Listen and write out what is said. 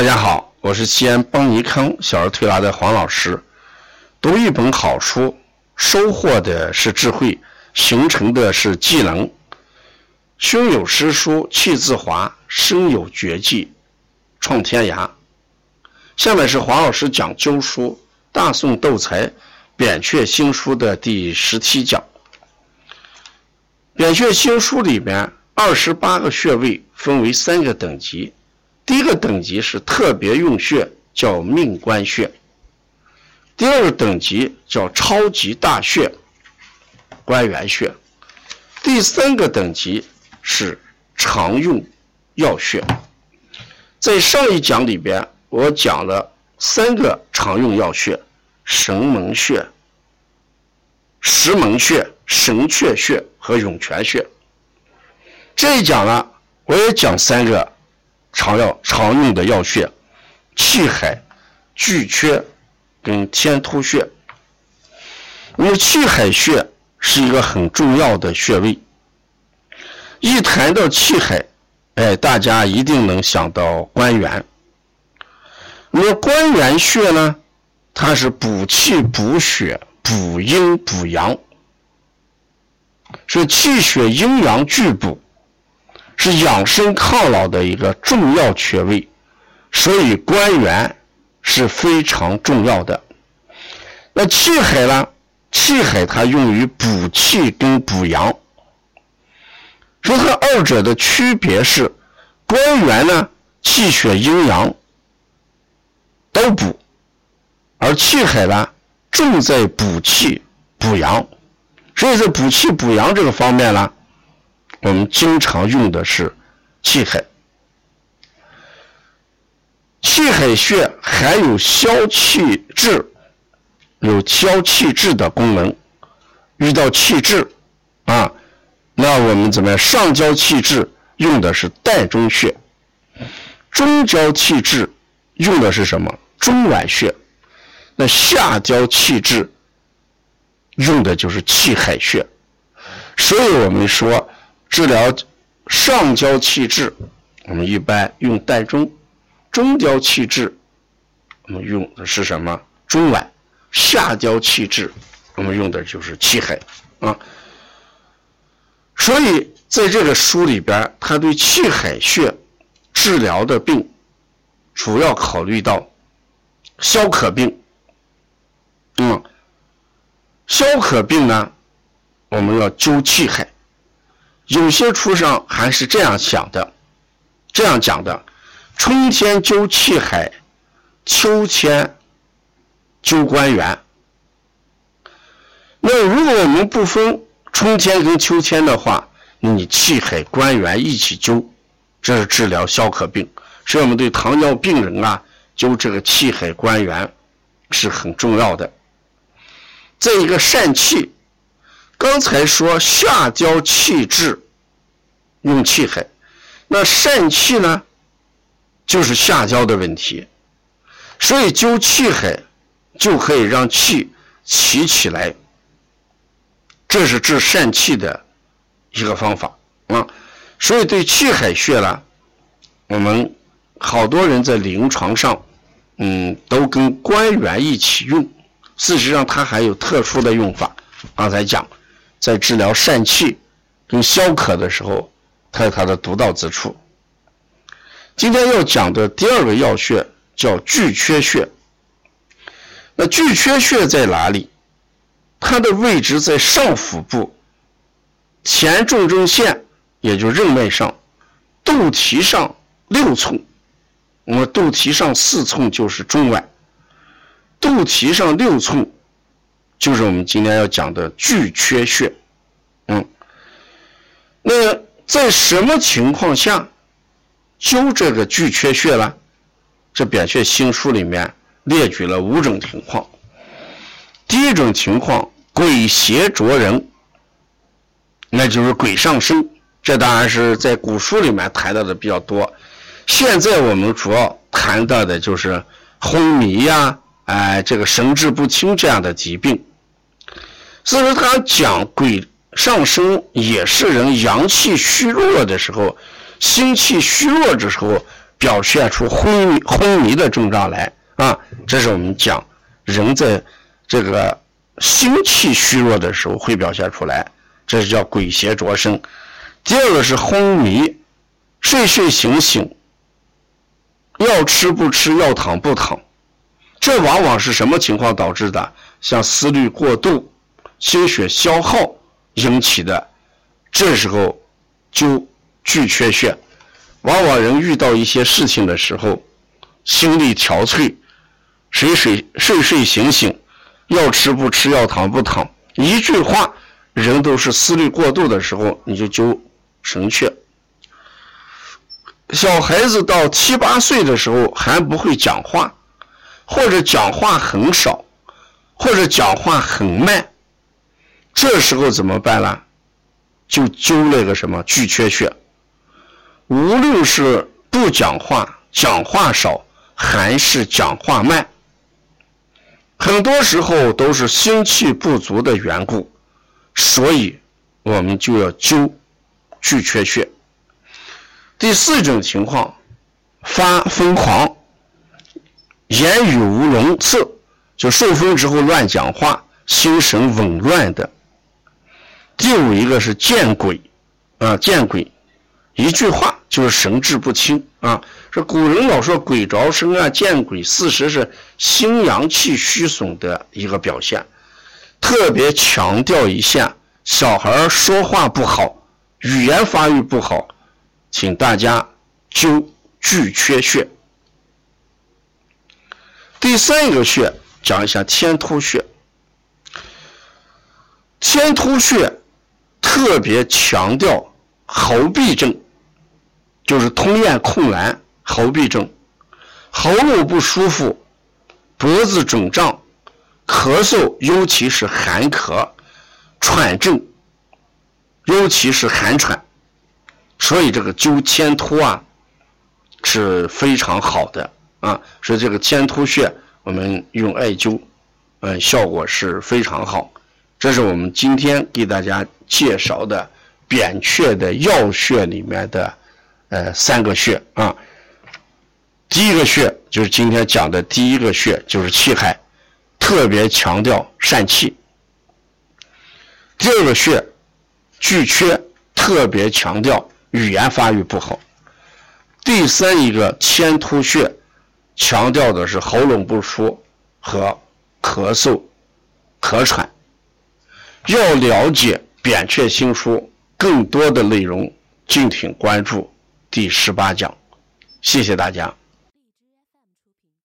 大家好，我是西安邦尼康小儿推拿的黄老师。读一本好书，收获的是智慧，形成的是技能。胸有诗书气自华，身有绝技创天涯。下面是黄老师讲灸书《大宋斗才扁鹊新书》的第十七讲。扁鹊新书里面二十八个穴位分为三个等级。第一个等级是特别用穴，叫命关穴；第二个等级叫超级大穴，关元穴；第三个等级是常用要穴。在上一讲里边，我讲了三个常用要穴：神门穴、石门穴、神阙穴和涌泉穴。这一讲呢，我也讲三个。常要常用的药穴，气海、巨阙跟天突穴。那么气海穴是一个很重要的穴位。一谈到气海，哎，大家一定能想到关元。那么关元穴呢，它是补气、补血、补阴、补阳，是气血阴阳俱补。是养生抗老的一个重要穴位，所以关元是非常重要的。那气海呢？气海它用于补气跟补阳，说它二者的区别是，关元呢气血阴阳都补，而气海呢重在补气补阳，所以在补气补阳这个方面呢。我们经常用的是气海，气海穴含有消气滞，有消气滞的功能。遇到气滞啊，那我们怎么样？上焦气滞用的是膻中穴，中焦气滞用的是什么？中脘穴。那下焦气滞用的就是气海穴。所以我们说。治疗上焦气滞，我们一般用膻中；中焦气滞，我们用的是什么？中脘。下焦气滞，我们用的就是气海啊。所以在这个书里边，他对气海穴治疗的病，主要考虑到消渴病。嗯，消渴病呢，我们要灸气海。有些书上还是这样想的，这样讲的：春天灸气海，秋天灸关元。那如果我们不分春天跟秋天的话，你气海、关元一起灸，这是治疗消渴病。所以我们对糖尿病人啊，灸这个气海、关元是很重要的。再一个疝气。刚才说下焦气滞用气海，那疝气呢，就是下焦的问题，所以灸气海就可以让气起起来，这是治疝气的一个方法啊。所以对气海穴呢，我们好多人在临床上，嗯，都跟关元一起用，事实上它还有特殊的用法，刚才讲。在治疗疝气跟消渴的时候，它有它的独到之处。今天要讲的第二个要穴叫巨阙穴。那巨阙穴在哪里？它的位置在上腹部前重中线，也就任脉上肚脐上六寸。我们肚脐上四寸就是中脘，肚脐上六寸。就是我们今天要讲的巨阙穴，嗯，那在什么情况下灸这个巨阙穴呢？这扁鹊新书里面列举了五种情况。第一种情况，鬼邪着人，那就是鬼上身。这当然是在古书里面谈到的比较多。现在我们主要谈到的就是昏迷呀，哎，这个神志不清这样的疾病。所以说，他讲鬼上身也是人阳气虚弱的时候，心气虚弱的时候表现出昏迷昏迷的症状来啊。这是我们讲人在这个心气虚弱的时候会表现出来，这是叫鬼邪着身。第二个是昏迷，睡睡醒醒，要吃不吃，要躺不躺，这往往是什么情况导致的？像思虑过度、心血消耗引起的。这时候就巨缺血，往往人遇到一些事情的时候，心力憔悴，睡睡睡睡醒醒，要吃不吃，要躺不躺，一句话，人都是思虑过度的时候，你就揪神阙。小孩子到七八岁的时候还不会讲话，或者讲话很少，或者讲话很慢，这时候怎么办呢？就灸那个什么巨缺穴，无论是不讲话、讲话少，还是讲话慢，很多时候都是心气不足的缘故，所以我们就要灸巨缺穴。第四种情况，发疯狂，言语无伦次，就受风之后乱讲话，心神紊乱的。第五一个是见鬼，啊见鬼，一句话就是神志不清啊。这古人老说鬼着身啊，见鬼，事实是心阳气虚损的一个表现。特别强调一下，小孩说话不好，语言发育不好，请大家灸巨缺穴。第三个穴讲一下天突穴，天突穴。特别强调喉痹症，就是通咽困难、喉痹症，喉咙不舒服，脖子肿胀，咳嗽，尤其是寒咳、喘症，尤其是寒喘，所以这个灸天突啊是非常好的啊。所以这个天突穴，我们用艾灸，嗯，效果是非常好。这是我们今天给大家介绍的扁鹊的要穴里面的呃三个穴啊。第一个穴就是今天讲的第一个穴，就是气海，特别强调疝气。第二个穴巨阙，特别强调语言发育不好。第三一个天突穴，强调的是喉咙不舒和咳嗽、咳喘。要了解《扁鹊新书》更多的内容，敬请关注第十八讲。谢谢大家。